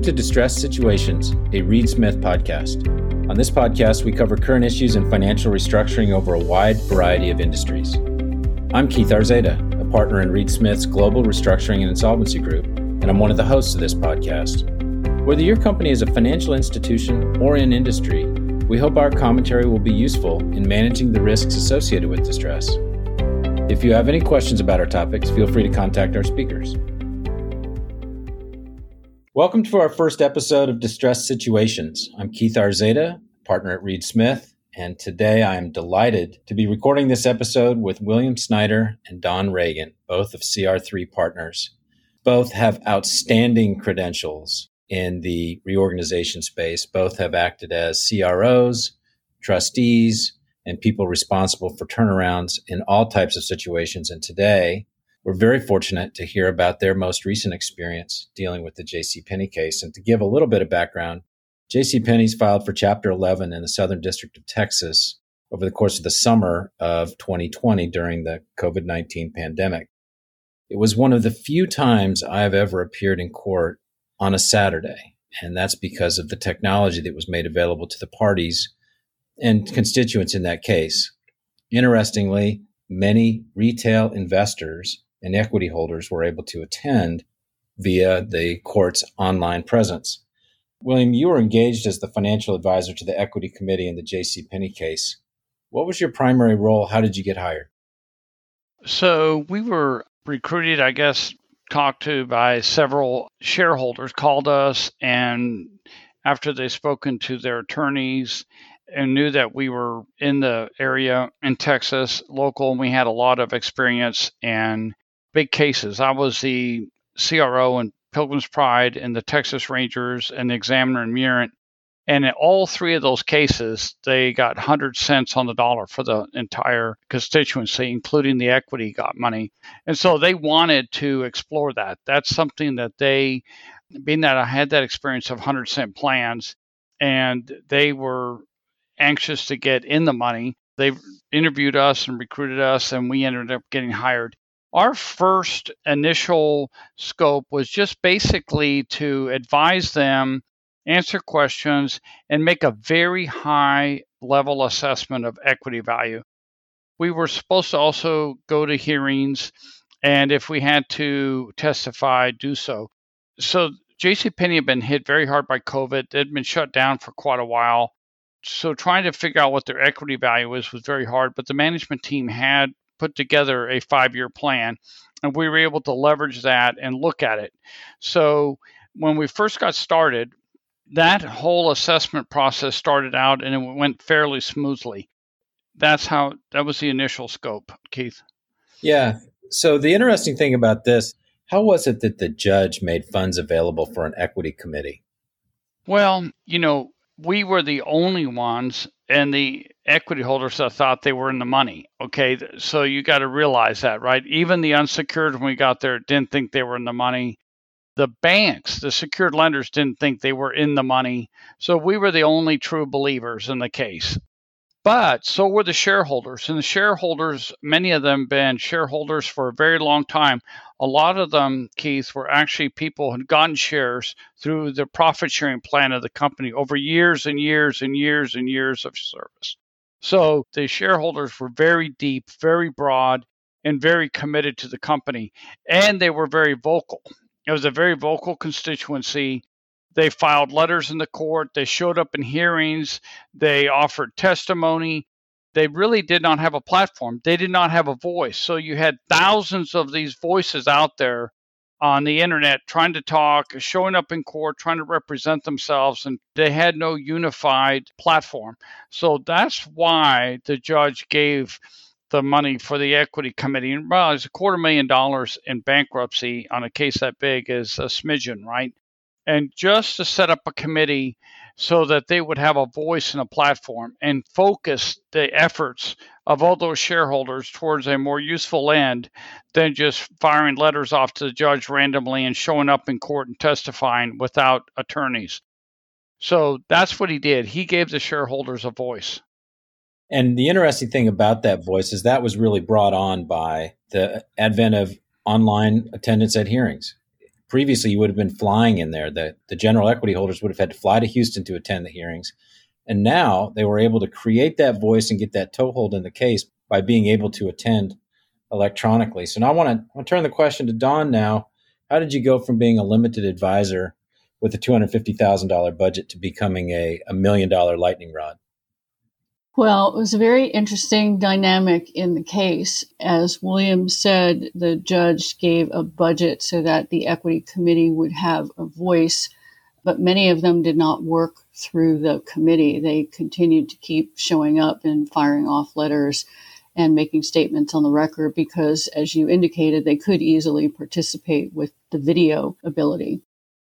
Welcome to Distress Situations, a Reed Smith podcast. On this podcast, we cover current issues in financial restructuring over a wide variety of industries. I'm Keith Aurzada, a partner in Reed Smith's Global Restructuring and Insolvency Group, and I'm one of the hosts of this podcast. Whether your company is a financial institution or in industry, we hope our commentary will be useful in managing the risks associated with distress. If you have any questions about our topics, feel free to contact our speakers. Welcome to our first episode of Distressed Situations. I'm Keith Aurzada, partner at Reed Smith, and today I am delighted to be recording this episode with William Snyder and Don Reagan, both of CR3 partners. Both have outstanding credentials in the reorganization space. Both have acted as CROs, trustees, and people responsible for turnarounds in all types of situations. And today, we're very fortunate to hear about their most recent experience dealing with the J.C. Penney case. And to give a little bit of background, J.C. Penney's filed for Chapter 11 in the Southern District of Texas over the course of the summer of 2020 during the COVID 19 pandemic. It was one of the few times I have ever appeared in court on a Saturday, and that's because of the technology that was made available to the parties and constituents in that case. Interestingly, many retail investors and equity holders were able to attend via the court's online presence. William, you were engaged as the financial advisor to the equity committee in the J.C. Penney case. What was your primary role? How did you get hired? So we were recruited, I guess, talked to by several shareholders, called us, and after they've spoken to their attorneys and knew that we were in the area in Texas, local, and we had a lot of experience and big cases. I was the CRO in Pilgrim's Pride and the Texas Rangers and the Examiner in Mirant. And in all three of those cases, they got 100 cents on the dollar for the entire constituency, including the equity got money. And so they wanted to explore that. That's something that they, being that I had that experience of 100 cent plans, and they were anxious to get in the money. They interviewed us and recruited us, and we ended up getting hired. Our first initial scope was just basically to advise them, answer questions, and make a very high level assessment of equity value. We were supposed to also go to hearings and if we had to testify, do so. So JCPenney had been hit very hard by COVID. They'd been shut down for quite a while. So trying to figure out what their equity value was was very hard, but the management team had put together a five year plan, and we were able to leverage that and look at it. So when we first got started, that whole assessment process started out and it went fairly smoothly. That's how that was the initial scope, Keith. Yeah. So the interesting thing about this, how was it that the judge made funds available for an equity committee? Well, you know, we were the only ones and the equity holders that thought they were in the money. Okay, so you got to realize that, right? Even the unsecured, when we got there, didn't think they were in the money. The banks, the secured lenders, didn't think they were in the money. So we were the only true believers in the case. But so were the shareholders. And the shareholders, many of them been shareholders for a very long time. A lot of them, Keith, were actually people who had gotten shares through the profit sharing plan of the company over years and years and years and years of service. So the shareholders were very deep, very broad, and very committed to the company. And they were very vocal. It was a very vocal constituency they filed letters in the court. They showed up in hearings. They offered testimony. They really did not have a platform. They did not have a voice. So you had thousands of these voices out there on the internet trying to talk, showing up in court, trying to represent themselves, and they had no unified platform. So that's why the judge gave the money for the equity committee. And well, it's a quarter million dollars in bankruptcy on a case that big is a smidgen, right? and just to set up a committee so that they would have a voice and a platform and focus the efforts of all those shareholders towards a more useful end than just firing letters off to the judge randomly and showing up in court and testifying without attorneys. So that's what he did. He gave the shareholders a voice. And the interesting thing about that voice is that was really brought on by the advent of online attendance at hearings previously you would have been flying in there. The, the general equity holders would have had to fly to Houston to attend the hearings. And now they were able to create that voice and get that toehold in the case by being able to attend electronically. So now I want to, turn the question to Don now. How did you go from being a limited advisor with a $250,000 budget to becoming a, a million dollar lightning rod? Well, it was a very interesting dynamic in the case. As William said, the judge gave a budget so that the equity committee would have a voice, but many of them did not work through the committee. They continued to keep showing up and firing off letters and making statements on the record because, as you indicated, they could easily participate with the video ability.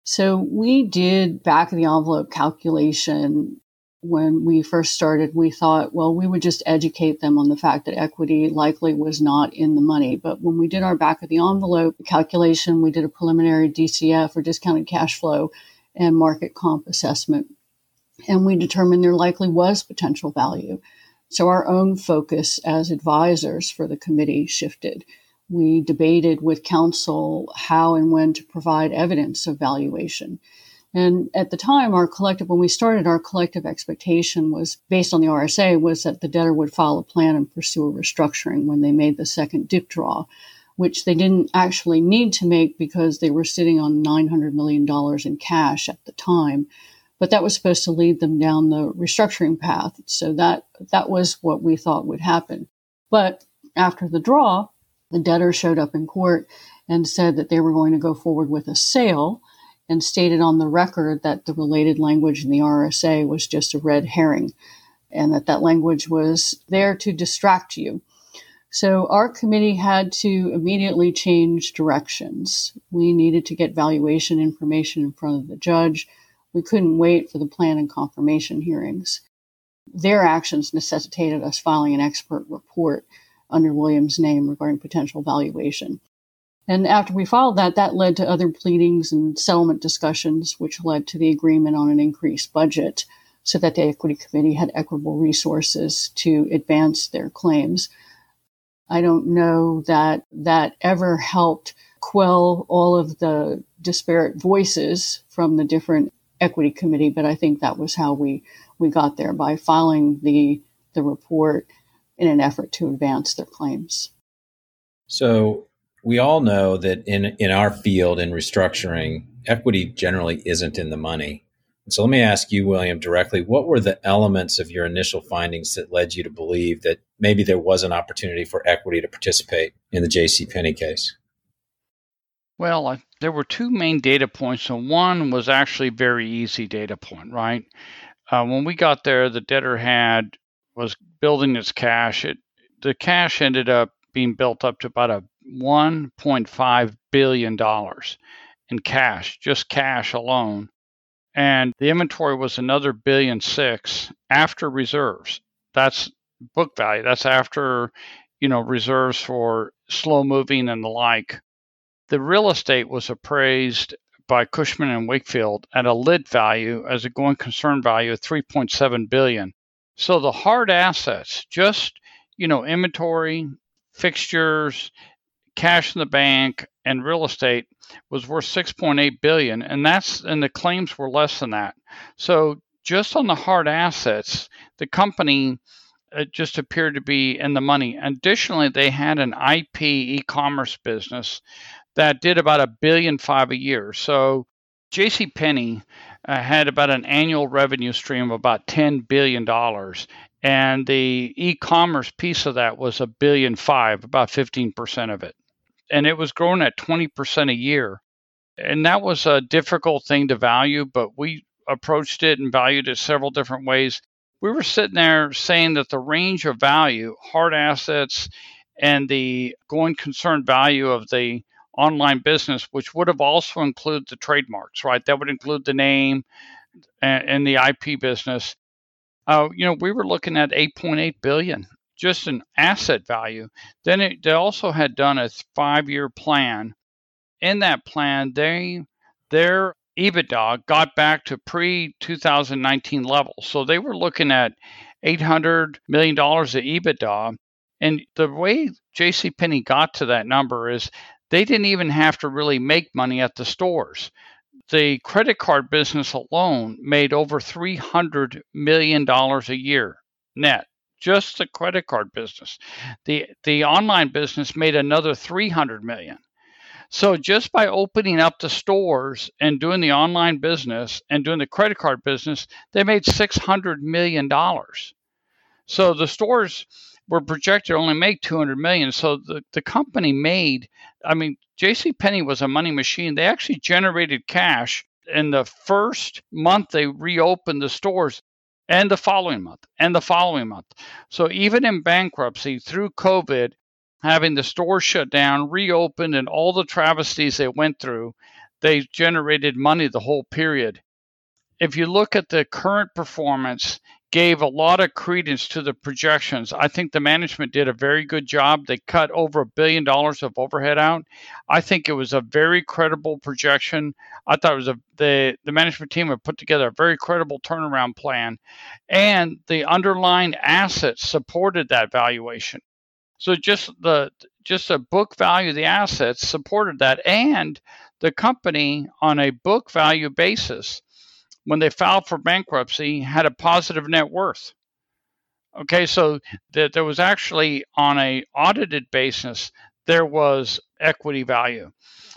So we did back of the envelope calculation when we first started, we thought, well, we would just educate them on the fact that equity likely was not in the money. But when we did our back of the envelope calculation, we did a preliminary DCF or discounted cash flow and market comp assessment. And we determined there likely was potential value. So our own focus as advisors for the committee shifted. We debated with counsel how and when to provide evidence of valuation. And at the time, our collective, when we started, our collective expectation was based on the RSA was that the debtor would file a plan and pursue a restructuring when they made the second dip draw, which they didn't actually need to make because they were sitting on $900 million in cash at the time. But that was supposed to lead them down the restructuring path. So that, that was what we thought would happen. But after the draw, the debtor showed up in court and said that they were going to go forward with a sale and stated on the record that the related language in the RSA was just a red herring and that that language was there to distract you. So our committee had to immediately change directions. We needed to get valuation information in front of the judge. We couldn't wait for the plan and confirmation hearings. Their actions necessitated us filing an expert report under Williams' name regarding potential valuation. And after we filed that, that led to other pleadings and settlement discussions, which led to the agreement on an increased budget so that the equity committee had equitable resources to advance their claims. I don't know that that ever helped quell all of the disparate voices from the different equity committee, but I think that was how we, we got there by filing the, the report in an effort to advance their claims. So we all know that in in our field in restructuring, equity generally isn't in the money. So let me ask you, William, directly: What were the elements of your initial findings that led you to believe that maybe there was an opportunity for equity to participate in the J.C. Penney case? Well, uh, there were two main data points, and one was actually very easy data point. Right uh, when we got there, the debtor had was building its cash. It the cash ended up being built up to about a $1.5 billion in cash, just cash alone. And the inventory was another billion six after reserves. That's book value. That's after, you know, reserves for slow moving and the like. The real estate was appraised by Cushman and Wakefield at a lid value as a going concern value of 3.7 billion. So the hard assets, just you know, inventory, fixtures, cash in the bank, and real estate was worth 6.8 billion, and that's and the claims were less than that. So just on the hard assets, the company it uh, just appeared to be in the money. Additionally, they had an IP e-commerce business that did about a billion five a year. So J.C. Penney uh, had about an annual revenue stream of about ten billion dollars, and the e-commerce piece of that was a billion five, about 15% of it. And it was growing at 20% a year. And that was a difficult thing to value, but we approached it and valued it several different ways. We were sitting there saying that the range of value, hard assets, and the going concern value of the online business, which would have also included the trademarks, right? That would include the name and, and the IP business uh, you know, we were looking at 8.8 billion just an asset value. Then it, they also had done a five-year plan. In that plan, they their EBITDA got back to pre 2019 levels. So they were looking at 800 million dollars of EBITDA. And the way JCPenney got to that number is they didn't even have to really make money at the stores. The credit card business alone made over $300 million a year net just the credit card business. The the online business made another 300 million. So just by opening up the stores and doing the online business and doing the credit card business, they made 600 million dollars. So the stores were projected to only make 200 million. So the, the company made, I mean, J.C. Penney was a money machine. They actually generated cash in the first month they reopened the stores and the following month and the following month. So even in bankruptcy through COVID, having the store shut down, reopened, and all the travesties they went through, they generated money the whole period. If you look at the current performance, gave a lot of credence to the projections. I think the management did a very good job. They cut over a billion dollars of overhead out. I think it was a very credible projection. I thought it was a the the management team had put together a very credible turnaround plan, and the underlying assets supported that valuation. So just the just the book value of the assets supported that, and the company on a book value basis when they filed for bankruptcy had a positive net worth. Okay, so that there was actually on a audited basis there was equity value.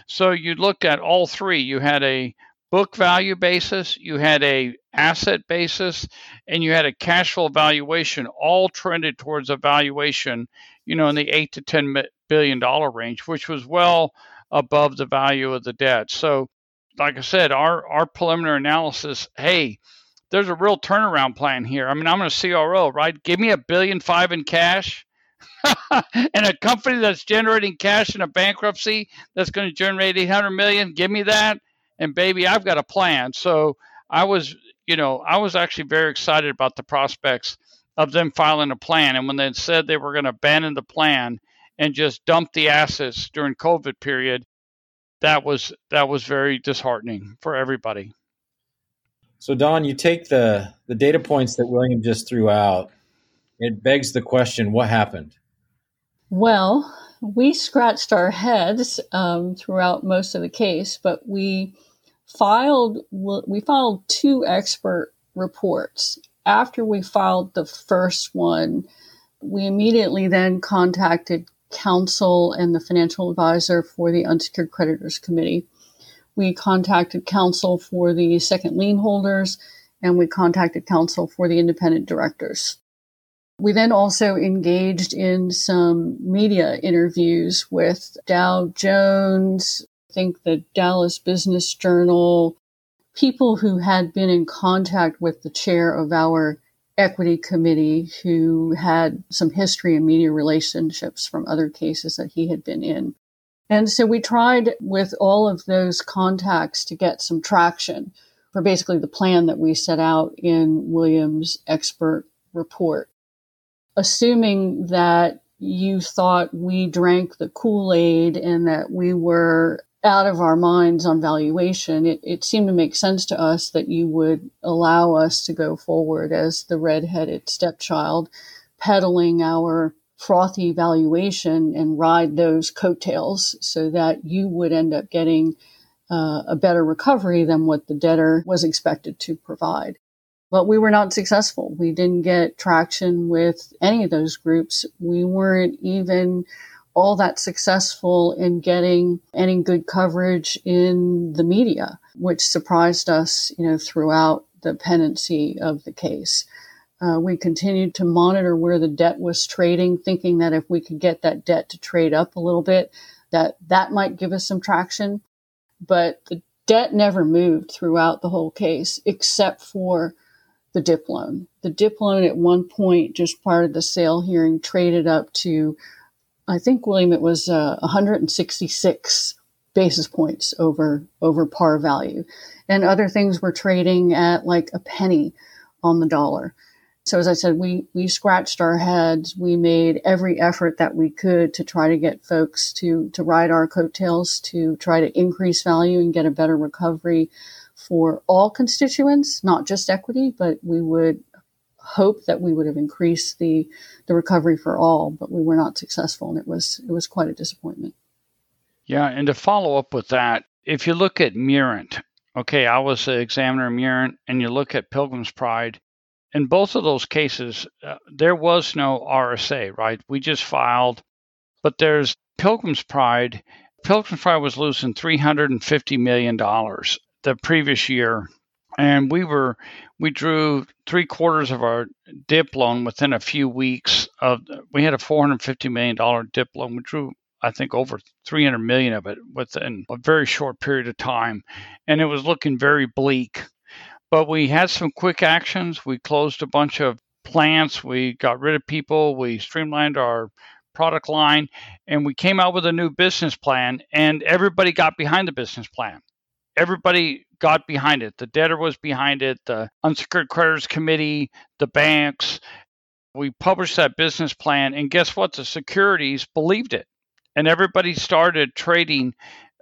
So you looked at all three. You had a book value basis, you had a asset basis, and you had a cash flow valuation, all trended towards a valuation, you know, in the eight to ten billion dollar range, which was well above the value of the debt. So like I said, our our preliminary analysis, hey, there's a real turnaround plan here. I mean, I'm a CRO, right? Give me a billion five in cash. and a company that's generating cash in a bankruptcy that's going to generate 800 million, give me that. And baby, I've got a plan. So I was, you know, I was actually very excited about the prospects of them filing a plan. And when they said they were going to abandon the plan and just dump the assets during COVID period, that was that was very disheartening for everybody. So Don, you take the the data points that William just threw out. It begs the question: What happened? Well, we scratched our heads um, throughout most of the case, but we filed we filed two expert reports. After we filed the first one, we immediately then contacted counsel and the financial advisor for the unsecured creditors committee. We contacted counsel for the second lien holders and we contacted counsel for the independent directors. We then also engaged in some media interviews with Dow Jones, I think the Dallas Business Journal, people who had been in contact with the chair of our equity committee who had some history and media relationships from other cases that he had been in. And so we tried with all of those contacts to get some traction for basically the plan that we set out in Williams' expert report. Assuming that you thought we drank the Kool Aid and that we were out of our minds on valuation, it, it seemed to make sense to us that you would allow us to go forward as the redheaded stepchild, peddling our frothy valuation and ride those coattails so that you would end up getting uh, a better recovery than what the debtor was expected to provide. But we were not successful. We didn't get traction with any of those groups. We weren't even all that successful in getting any good coverage in the media, which surprised us, you know, throughout the pendency of the case. Uh, we continued to monitor where the debt was trading, thinking that if we could get that debt to trade up a little bit, that that might give us some traction. But the debt never moved throughout the whole case, except for the DIP loan. The DIP loan at one point, just part of the sale hearing, traded up to I think William, it was uh, 166 basis points over over par value, and other things were trading at like a penny on the dollar. So as I said, we we scratched our heads. We made every effort that we could to try to get folks to to ride our coattails to try to increase value and get a better recovery for all constituents, not just equity, but we would hope that we would have increased the the recovery for all, but we were not successful, and it was it was quite a disappointment. Yeah, and to follow up with that, if you look at Mirant, okay, I was the examiner in Mirant, and you look at Pilgrim's Pride, in both of those cases, uh, there was no RSA, right? We just filed, but there's Pilgrim's Pride. Pilgrim's Pride was losing $350 million the previous year. And we were, we drew three quarters of our DIP loan within a few weeks of, we had a $450 million DIP loan. We drew I think over 300 million of it within a very short period of time. And it was looking very bleak. But we had some quick actions. We closed a bunch of plants. We got rid of people. We streamlined our product line and we came out with a new business plan and everybody got behind the business plan. Everybody got behind it. The debtor was behind it, the unsecured creditors committee, the banks. We published that business plan and guess what? The securities believed it and everybody started trading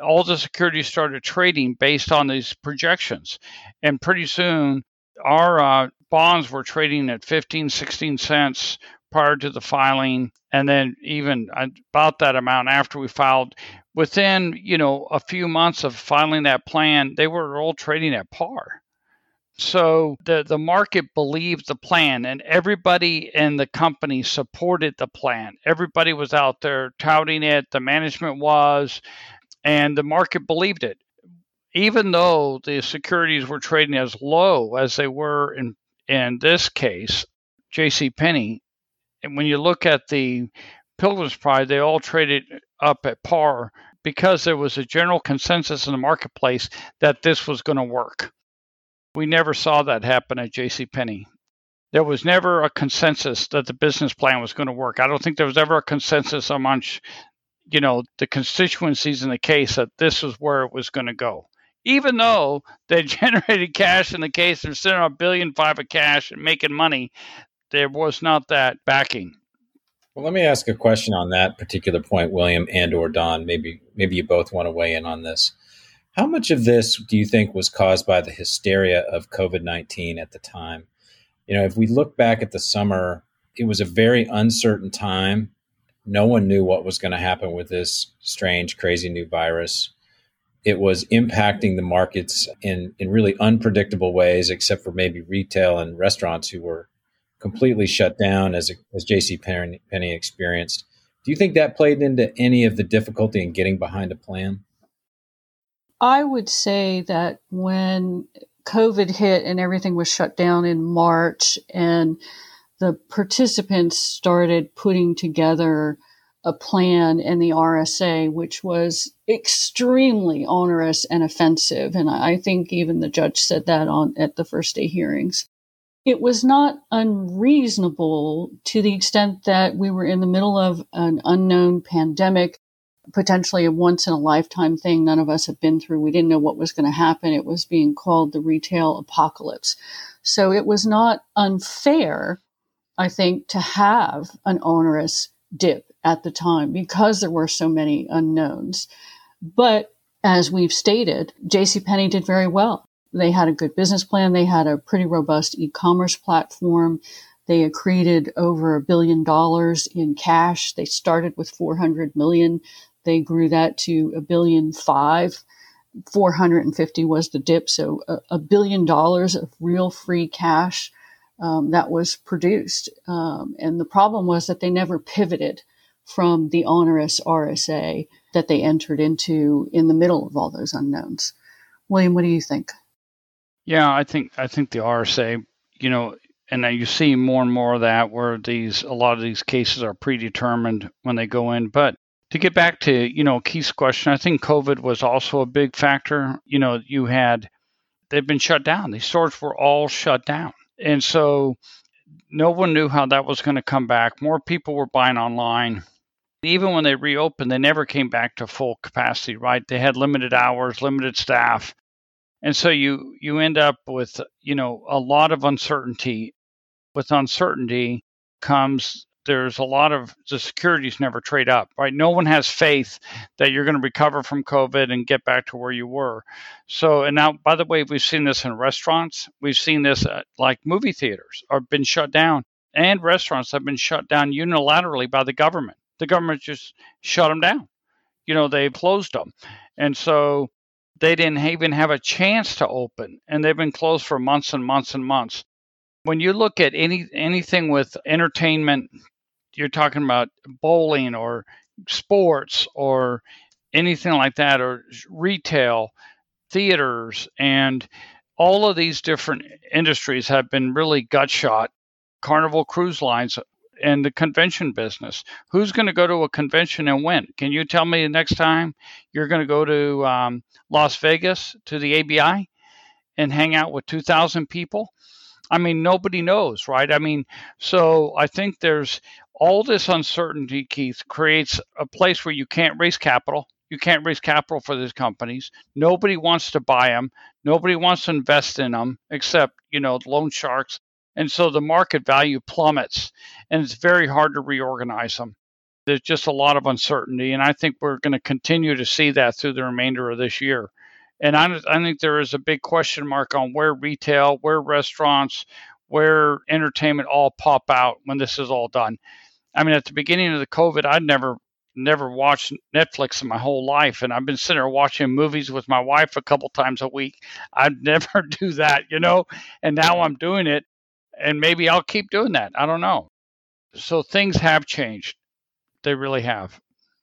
all the securities started trading based on these projections and pretty soon our uh, bonds were trading at 15 16 cents prior to the filing and then even about that amount after we filed within you know a few months of filing that plan they were all trading at par so the, the market believed the plan, and everybody in the company supported the plan. Everybody was out there touting it, the management was, and the market believed it. Even though the securities were trading as low as they were in, in this case, JC Penney, and when you look at the Pilgrim's Pride, they all traded up at par because there was a general consensus in the marketplace that this was going to work. We never saw that happen at J.C. Penney. There was never a consensus that the business plan was going to work. I don't think there was ever a consensus amongst, you know, the constituencies in the case that this was where it was going to go. Even though they generated cash in the case, they're sitting on a billion five of cash and making money, there was not that backing. Well, let me ask a question on that particular point, William and or Don. Maybe maybe you both want to weigh in on this. How much of this do you think was caused by the hysteria of COVID 19 at the time? You know, if we look back at the summer, it was a very uncertain time. No one knew what was going to happen with this strange, crazy new virus. It was impacting the markets in, in really unpredictable ways, except for maybe retail and restaurants who were completely shut down as, as JC Penney experienced. Do you think that played into any of the difficulty in getting behind a plan? I would say that when COVID hit and everything was shut down in March and the participants started putting together a plan in the RSA, which was extremely onerous and offensive. And I think even the judge said that on at the first day hearings. It was not unreasonable to the extent that we were in the middle of an unknown pandemic potentially a once in a lifetime thing none of us have been through. We didn't know what was going to happen. It was being called the retail apocalypse. So it was not unfair, I think, to have an onerous dip at the time because there were so many unknowns. But as we've stated, JCPenney did very well. They had a good business plan. They had a pretty robust e-commerce platform. They accreted over a billion dollars in cash. They started with 400 million. They grew that to a billion five. 450 was the dip. So a, a billion dollars of real free cash um, that was produced. Um, and the problem was that they never pivoted from the onerous RSA that they entered into in the middle of all those unknowns. William, what do you think? Yeah, I think I think the RSA, you know, and you see more and more of that where these a lot of these cases are predetermined when they go in. But to get back to you know Keith's question, I think COVID was also a big factor. You know, you had they've been shut down; these stores were all shut down, and so no one knew how that was going to come back. More people were buying online. Even when they reopened, they never came back to full capacity. Right? They had limited hours, limited staff, and so you you end up with you know a lot of uncertainty. With uncertainty comes there's a lot of the securities never trade up, right? No one has faith that you're going to recover from COVID and get back to where you were. So, and now, by the way, we've seen this in restaurants. We've seen this at, like movie theaters are been shut down, and restaurants have been shut down unilaterally by the government. The government just shut them down. you know, they closed them. And so they didn't even have a chance to open and they've been closed for months and months and months. When you look at any anything with entertainment, you're talking about bowling or sports or anything like that or retail, theaters and all of these different industries have been really gut shot. Carnival Cruise Lines and the convention business. Who's going to go to a convention and when? Can you tell me the next time you're going to go to um, Las Vegas to the ABI and hang out with 2,000 people? I mean, nobody knows, right? I mean, so I think there's all this uncertainty, Keith, creates a place where you can't raise capital. You can't raise capital for these companies. Nobody wants to buy them. Nobody wants to invest in them except, you know, loan sharks and so the market value plummets and it's very hard to reorganize them. There's just a lot of uncertainty. And I think we're going to continue to see that through the remainder of this year. And I, I think there is a big question mark on where retail, where restaurants, where entertainment all pop out when this is all done. I mean, at the beginning of the COVID, I'd never never watched Netflix in my whole life, and I've been sitting there watching movies with my wife a couple times a week. I'd never do that, you know, and now I'm doing it, and maybe I'll keep doing that. I don't know. So things have changed. They really have.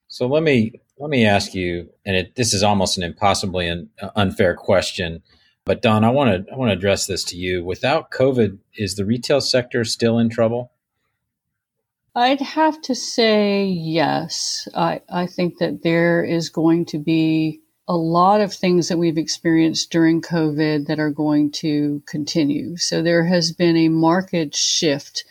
So let me let me ask you, and it, this is almost an impossibly an, uh, unfair question, but Don, I want to I want to address this to you. Without COVID, is the retail sector still in trouble? I'd have to say yes. I, I think that there is going to be a lot of things that we've experienced during COVID that are going to continue. So there has been a market shift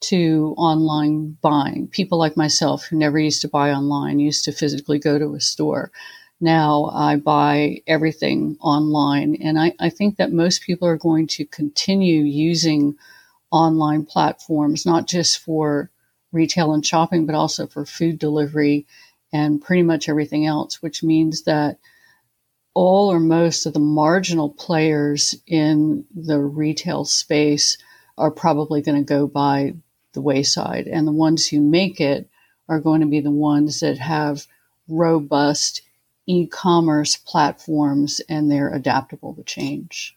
to online buying. People like myself who never used to buy online used to physically go to a store. Now I buy everything online. And I, I think that most people are going to continue using online platforms, not just for retail and shopping, but also for food delivery and pretty much everything else, which means that all or most of the marginal players in the retail space are probably going to go by the wayside. And the ones who make it are going to be the ones that have robust e commerce platforms and they're adaptable to change.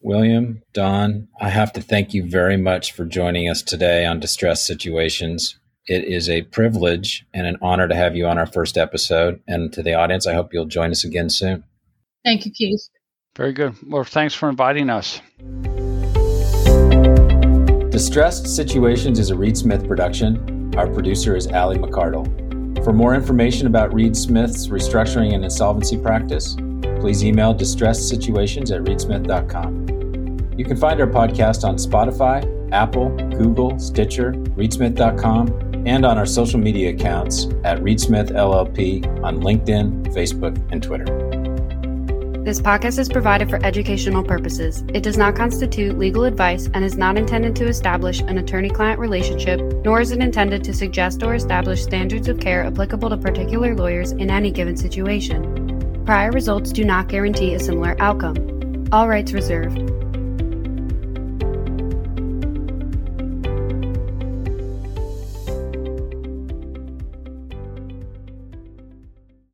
William, Don, I have to thank you very much for joining us today on Distress Situations. It is a privilege and an honor to have you on our first episode. And to the audience, I hope you'll join us again soon. Thank you, Keith. Very good. Well, thanks for inviting us. Distressed Situations is a Reed Smith production. Our producer is Ali McCardle. For more information about Reed Smith's restructuring and insolvency practice, please email distressedsituations at reedsmith.com. You can find our podcast on Spotify, Apple, Google, Stitcher, reedsmith.com, and on our social media accounts at ReedSmith LLP on LinkedIn, Facebook, and Twitter. This podcast is provided for educational purposes. It does not constitute legal advice and is not intended to establish an attorney client relationship, nor is it intended to suggest or establish standards of care applicable to particular lawyers in any given situation. Prior results do not guarantee a similar outcome. All rights reserved.